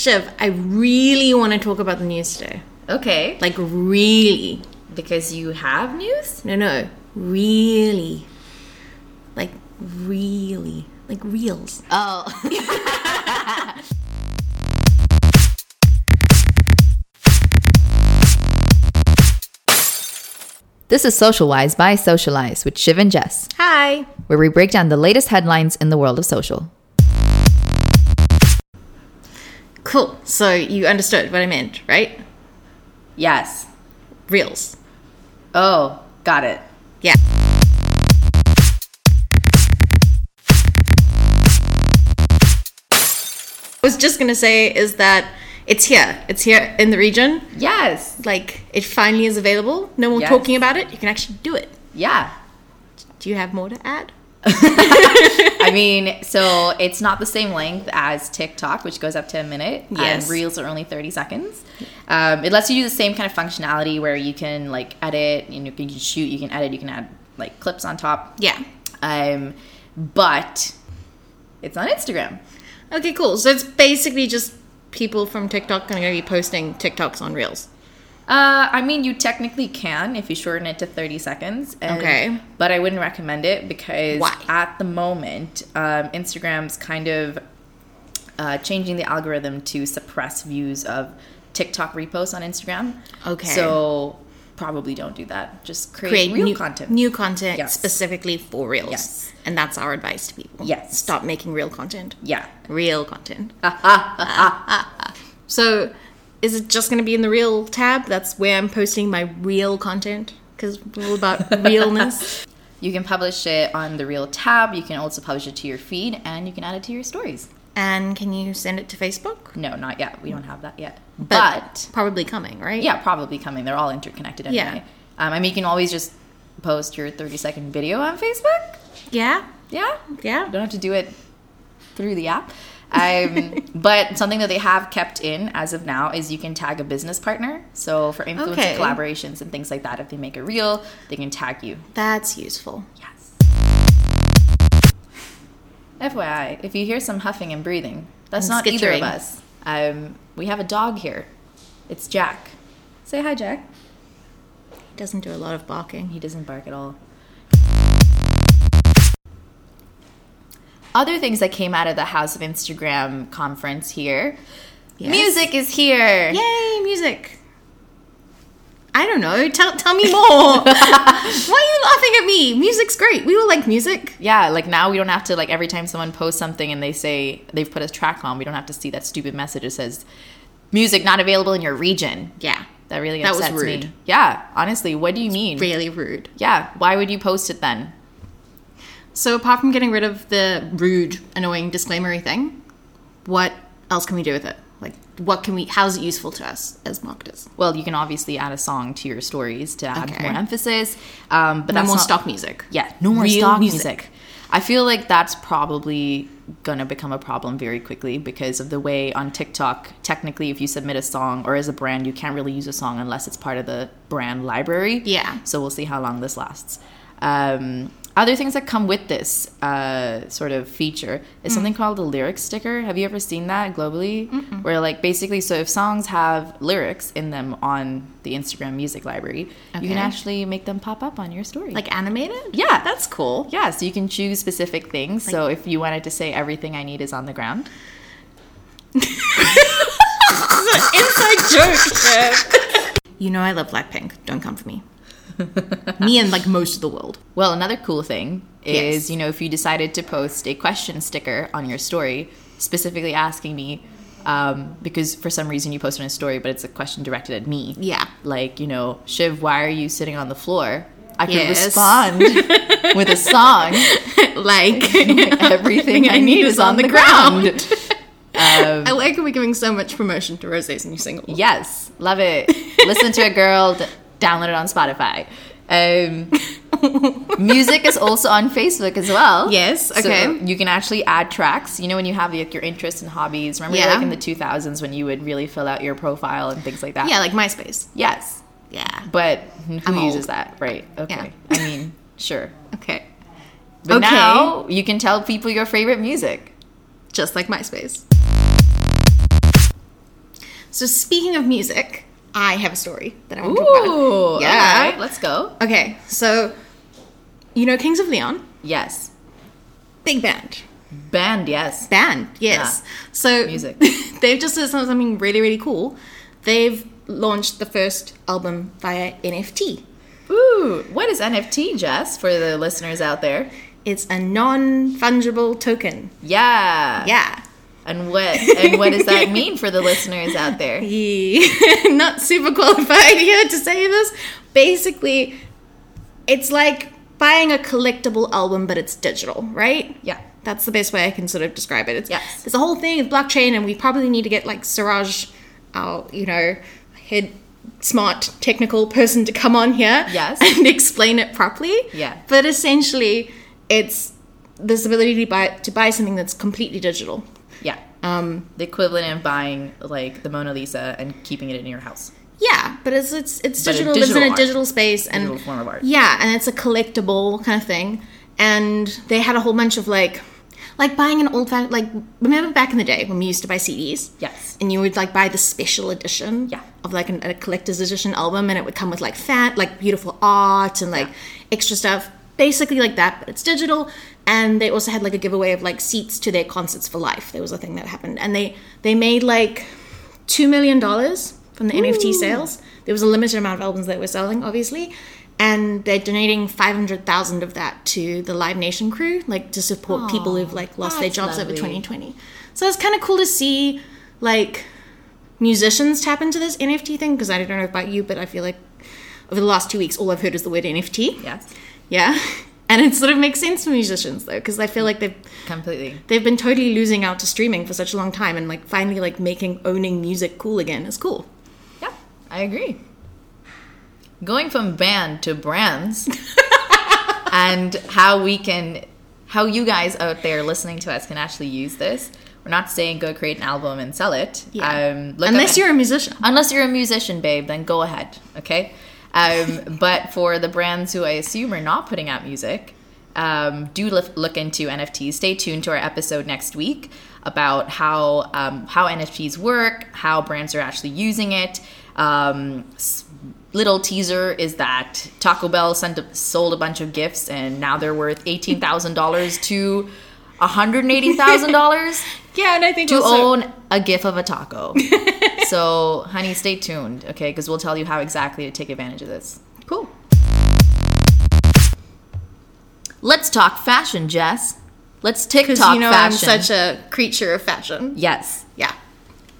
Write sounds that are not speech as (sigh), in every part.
Shiv, I really want to talk about the news today. Okay. Like, really. Because you have news? No, no. Really. Like, really. Like, reels. Oh. (laughs) This is Socialwise by Socialize with Shiv and Jess, Hi. where we break down the latest headlines in the world of social. Cool. So, you understood what I meant, right? Yes. Reels. Oh, got it. Yeah. I was just gonna say is that it's here. It's here in the region. Yes. Like it finally is available. No more Yes. talking about it. You can actually do it. Yeah. Do you have more to add? (laughs) I mean, so it's not the same length as TikTok, which goes up to a minute. Yes. And Reels are only 30 seconds. Um, it lets you do the same kind of functionality where you can like edit, you know, you can shoot, you can edit, you can add like clips on top. Yeah. Um, but it's on Instagram. Okay, cool. So it's basically just people from TikTok going to be posting TikToks on Reels. Uh, I mean, you technically can if you shorten it to 30 seconds. and- Okay. But I wouldn't recommend it because Why? at the moment, um, Instagram's kind of uh, changing the algorithm to suppress views of TikTok reposts on Instagram. Okay. So probably don't do that. Just create, Create real new content. New content Yes. specifically for Reels. Yes. And that's our advice to people. Yes. Stop making real content. yeah. Real content. (laughs) so, is it just going to be in the real tab? That's where I'm posting my real content because we're all about (laughs) realness. You can publish it on the Real tab. You can also publish it to your feed, and you can add it to your stories. And can you send it to Facebook? No, not yet. We don't have that yet. But, but probably coming, right? Yeah, probably coming. They're all interconnected anyway. Yeah. Um, I mean, you can always just post your 30 second video on Facebook. Yeah. Yeah. Yeah. You don't have to do it through the app. Um, but something that they have kept in as of now is you can tag a business partner. So for influencer Okay. collaborations and things like that, if they make a reel, they can tag you. That's useful. Yes. FYI, if you hear some huffing and breathing, that's And not either of us. Um, we have a dog here. It's Jack. Say hi, Jack. He doesn't do a lot of barking. He doesn't bark at all. Other things that came out of the House of Instagram conference here. Yes. Music is here. Yay, music. I don't know. Tell tell me more. (laughs) Why are you laughing at me? Music's great. We all like music. Yeah, like now we don't have to like every time someone posts something and they say they've put a track on, we don't have to see that stupid message that says music not available in your region. Yeah. That really That was upsets rude. me. Yeah, honestly, what do you mean? Really rude. Yeah, why would you post it then? So apart from getting rid of the rude, annoying disclaimery thing, what else can we do with it? Like, what can we? How's it useful to us as marketers? Well, you can obviously add a song to your stories to add Okay. more emphasis. Um, but no that's more not- stock music. Yeah, no more Real stock music. music. I feel like that's probably gonna become a problem very quickly because of the way on TikTok, technically, if you submit a song or as a brand, you can't really use a song unless it's part of the brand library. Yeah. So we'll see how long this lasts. Um, other things that come with this uh, sort of feature is something called the lyric sticker. Have you ever seen that globally? Where, like, basically, so if songs have lyrics in them on the Instagram music library, you can actually make them pop up on your story. Like animated? Yeah. That's cool. Yeah, so you can choose specific things. so if you wanted to say everything I need is on the ground, (laughs) Inside joke. (laughs) you know I love Blackpink. Don't come for me. (laughs) me and like most of the world. well, another cool thing is Yes. you know if you decided to post a question sticker on your story, specifically asking me, um, because for some reason you posted a story, but it's a question directed at me. Yeah. Like you know, Shiv, why are you sitting on the floor? I could Yes. respond (laughs) with a song. (laughs) like Everything I need is on the ground. Um, I like we're giving so much promotion to Rosé's new single. Yes, love it. Listen to it, girl. Download it on Spotify. Um, music is also on Facebook as well. Yes, So okay. you can actually add tracks. You know, when you have like your interests and hobbies. Remember, Yeah. like in the 2000s when you would really fill out your profile and things like that. Yeah, like MySpace. Yes, Yeah. but who I'm uses old. that? Right. Okay. Yeah. I mean, sure. Okay. But Okay. now you can tell people your favorite music. Just like MySpace. So speaking of music, I have a story that I want to talk about. Yeah. all right, let's go. Okay, so you know Kings of Leon, Yes, big band, band. Yes, band, yes. So Music. (laughs) they've just done something really really cool. They've launched the first album via NFT. Ooh, what is NFT, Jess, for the listeners out there? It's a non fungible token. Yeah. Yeah. And what and what does that mean for the listeners out there? (laughs) (laughs) Not super qualified (laughs) here to say this. Basically, it's like buying a collectible album, but it's digital, right? Yeah. That's the best way I can sort of describe it. It's, Yes. There's a whole thing with blockchain, and we probably need to get like Siraj, our, you know, head smart technical person to come on here Yes. and explain it properly. Yeah. But essentially, it's this ability to buy to buy something that's completely digital. Yeah. Um, The equivalent of buying like the Mona Lisa and keeping it in your house. yeah, but it's it's it's But digital. lives in a digital space and Digital form of art. Yeah, and it's a collectible kind of thing. And they had a whole bunch of like, like buying an old fa- like remember back in the day when we used to buy CDs. Yes. And you would like buy the special edition. Yeah. Of like an, a collector's edition album, and it would come with like fat, like beautiful art and like extra stuff. Basically like that, but it's digital. And they also had like a giveaway of like seats to their concerts for life. There was a thing that happened, and they they made like two million dollars from the NFT sales. There was a limited amount of albums that were selling, obviously, and they're donating five hundred thousand of that to the Live Nation crew, like to support people who've like lost their jobs over twenty twenty. So it's kind of cool to see, like, musicians tap into this NFT thing because I don't know about you, but I feel like over the last two weeks, all I've heard is the word NFT. Yes. Yeah. (laughs) And it sort of makes sense for musicians though, because I feel like they've Completely. they've been totally losing out to streaming for such a long time, and like finally like making owning music cool again is cool. Yeah, I agree. Going from band to brands (laughs) and how we can how you guys out there listening to us can actually use this. We're not saying go create an album and sell it. Um, look Unless you're a musician. unless you're a musician, babe, then go ahead. Okay. Um, but for the brands who I assume are not putting out music, um, do look, look into NFTs. Stay tuned to our episode next week about how um, how NFTs work, how brands are actually using it. Um, little teaser is that Taco Bell sent a, sold a bunch of gifts, and now they're worth eighteen thousand dollars to one hundred eighty thousand dollars (laughs) Yeah, and I think to also own a gif of a taco. (laughs) so, honey, stay tuned, okay? Because we'll tell you how exactly to take advantage of this. cool. Let's talk fashion, Jess. Let's TikTok Because you know fashion. I'm such a creature of fashion. yes. Yeah.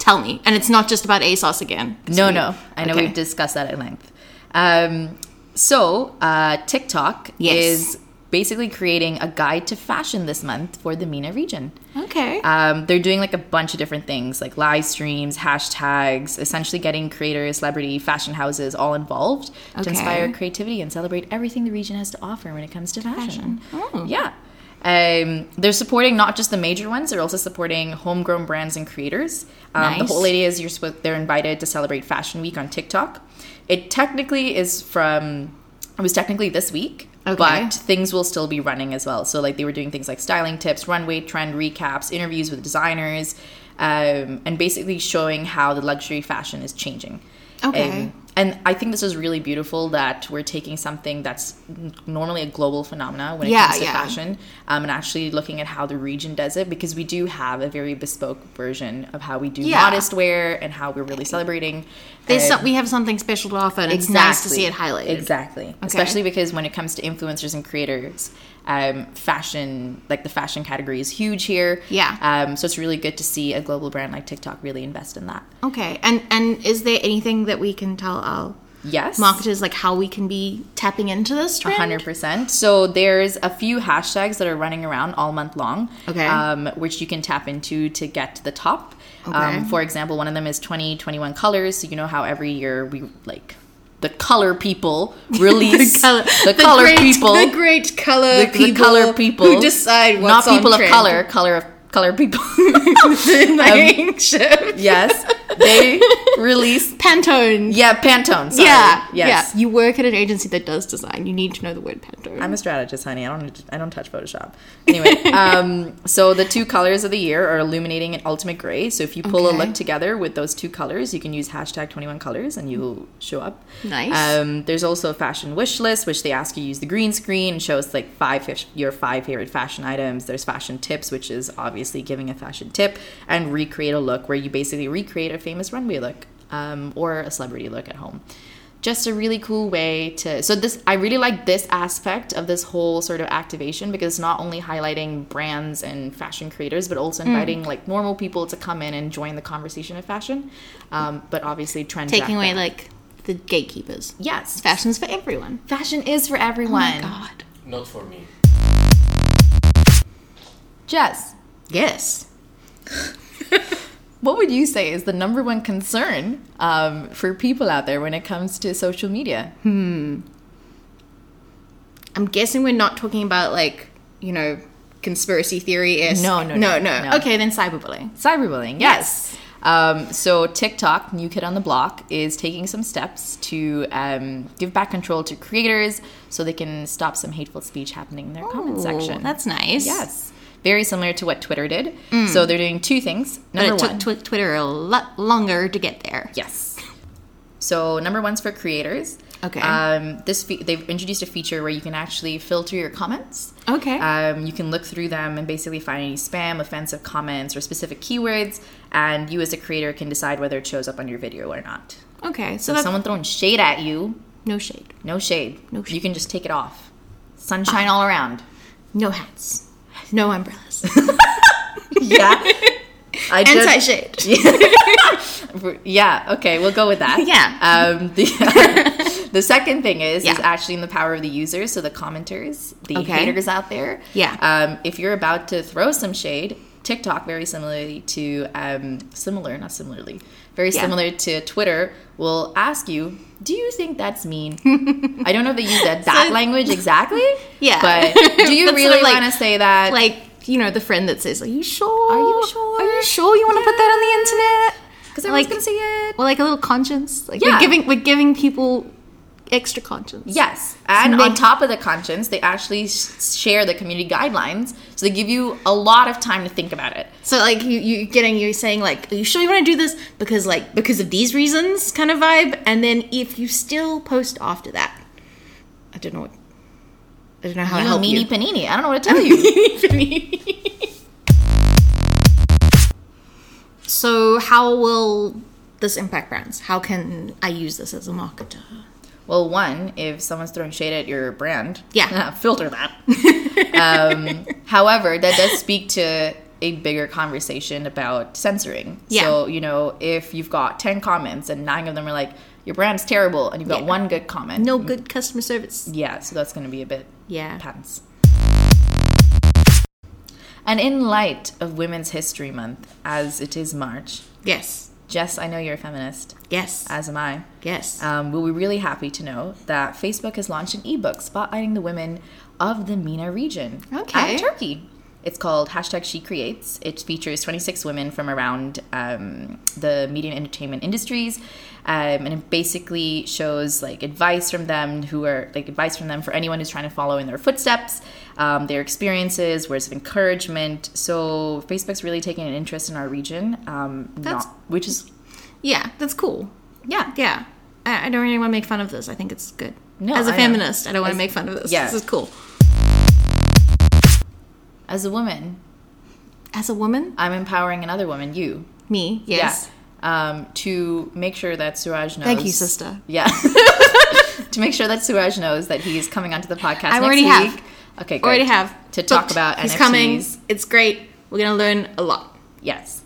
Tell me, and it's not just about ASOS again. No, we- no. I know Okay. we've discussed that at length. Um, so, uh, TikTok Yes. is basically creating a guide to fashion this month for the MENA region. Okay. Um, they're doing like a bunch of different things, like live streams, hashtags, essentially getting creators, celebrity, fashion houses all involved to inspire creativity and celebrate everything the region has to offer when it comes to fashion. Oh. Yeah. Um, they're supporting not just the major ones; they're also supporting homegrown brands and creators. Um, The whole idea is you're supposed, they're invited to celebrate Fashion Week on TikTok. It technically is from it was technically this week, Okay. but things will still be running as well. So like they were doing things like styling tips, runway trend recaps, interviews with designers, um, and basically showing how the luxury fashion is changing. Okay. Um, and I think this is really beautiful that we're taking something that's normally a global phenomena when it Yeah, comes to yeah. fashion, um, and actually looking at how the region does it because we do have a very bespoke version of how we do Yeah. modest wear and how we're really celebrating. There's um, we have something special to offer, and it's nice to see it highlighted. Exactly. Especially because when it comes to influencers and creators, um, fashion, like the fashion category is huge here. Yeah. Um, so it's really good to see a global brand like TikTok really invest in that. Okay, and and is there anything that we can tell our Yes. marketers like how we can be tapping into this trend? hundred percent. So there's a few hashtags that are running around all month long. Okay. Um, which you can tap into to get to the top. Okay. Um, for example, one of them is 2021 colors. So you know how every year we like the color people (laughs) release the color, great, people, the great color the, the people, color people who decide what's on Not people of trend. color, color of color people. (laughs) (laughs) shit. yes. They (laughs) release Pantone. yeah Pantone. Sorry. Yeah, yes. yeah. You work at an agency that does design. You need to know the word Pantone. I'm a strategist, honey. I don't. I don't touch Photoshop. Anyway, (laughs) um, so the two colors of the year are illuminating and ultimate gray. So if you pull Okay. a look together with those two colors, you can use hashtag 21 colors and you'll show up. Nice. Um, there's also a fashion wish list, which they ask you to use the green screen and shows like five your five favorite fashion items. There's fashion tips, which is obviously giving a fashion tip, and recreate a look where you basically recreate a famous runway look um, or a celebrity look at home just a really cool way to so this i really like this aspect of this whole sort of activation because it's not only highlighting brands and fashion creators but also inviting like normal people to come in and join the conversation of fashion um, but obviously trend Taking away that. like the gatekeepers. yes Fashion's for everyone. fashion is for Oh everyone my god. Not for me. jess Yes. (laughs) what would you say is the number one concern um, for people out there when it comes to social media Hmm. I'm guessing we're not talking about like, you know, conspiracy theory is No, no, no, no, no. Okay, then cyberbullying. Cyberbullying, yes. Um, so TikTok, new kid on the block, is taking some steps to um, give back control to creators so they can stop some hateful speech happening in their comment section. That's nice. yes, very similar to what Twitter did. So they're doing two things. Number it took one, twi- Twitter a lot longer to get there. yes. So number one's for creators. Okay. Um, this fe- they've introduced a feature where you can actually filter your comments. Okay. Um, you can look through them and basically find any spam, offensive comments, or specific keywords, and you as a creator can decide whether it shows up on your video or not. okay. So So if someone throwing shade at you, no shade. no shade. No You can just take it off. Sunshine all around. No hats. No umbrellas. (laughs) Yeah. I (laughs) Anti shade. (laughs) yeah. Okay, we'll go with that. Yeah. Um, the, the second thing is is actually in the power of the users, so the commenters, the Okay. haters out there. Yeah. Um, if you're about to throw some shade, TikTok, very similarly to um, similar, not similarly, very Yeah. similar to Twitter, will ask you, "Do you think that's mean?" (laughs) I don't know if they use that that language exactly. (laughs) Yeah. But do you (laughs) sort really of like- want to say that? like, you know, the friend that says, Are you sure? Are you sure? Are you sure you want to put that on the internet? because everyone's like- gonna see it. Well, like a little conscience. Like Yeah. we're giving we're giving people extra conscience. Yes, and on top of the conscience, they actually share the community guidelines, so they give you a lot of time to think about it. So like you you getting you saying like, Are you sure you want to do this? Because like because of these reasons kind of vibe. And then if you still post after that, I don't know what I don't know how You to help meanie you. panini. I don't know what to (laughs) tell you. so how will this impact brands? How can I use this as a marketer? Well, one, if someone's throwing shade at your brand, Yeah. (laughs) filter that. (laughs) um, however, that does speak to a bigger conversation about censoring. Yeah. So you know, if you've got ten comments and nine of them are like your brand's terrible, and you've got Yeah. one good comment, No good customer service. Yeah, so that's going to be a bit Yeah. pants. And in light of Women's History Month, as it is March, Yes. Jess, I know you're a feminist, Yes. as am I. yes. Um, we'll be really happy to know that Facebook has launched an ebook spotlighting the women of the MENA region Okay. and Turkey. It's called hashtag She Creates. It features 26 women from around um, the media and entertainment industries, um, and it basically shows like advice from them who are like advice from them for anyone who's trying to follow in their footsteps, um, their experiences, words of encouragement. So Facebook's really taking an interest in our region, um, That's- not, which is yeah, that's cool. yeah, Yeah. I, I don't really want to make fun of this. I think it's good. No, As a I feminist, I don't want As- to make fun of this. yeah. This is cool. as a woman, As a woman, I'm empowering another woman, you. me, yes. Yeah. Um, to make sure that Suraj knows. Thank you, sister. Yeah. (laughs) to make sure that Suraj knows that he's coming onto the podcast. I next already week. have. Okay, great. Already have. To talk Booked. about He's NFTs. coming. It's great. We're going to learn a lot. Yes.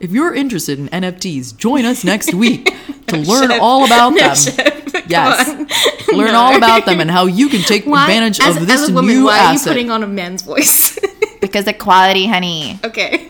If you're interested in NFTs, join us next (laughs) week to learn all about them. (laughs) Yes. Learn No. all about them and how you can take Why, advantage as, of this as a woman, new why are you asset. putting on a man's voice? (laughs) Because equality, honey. okay.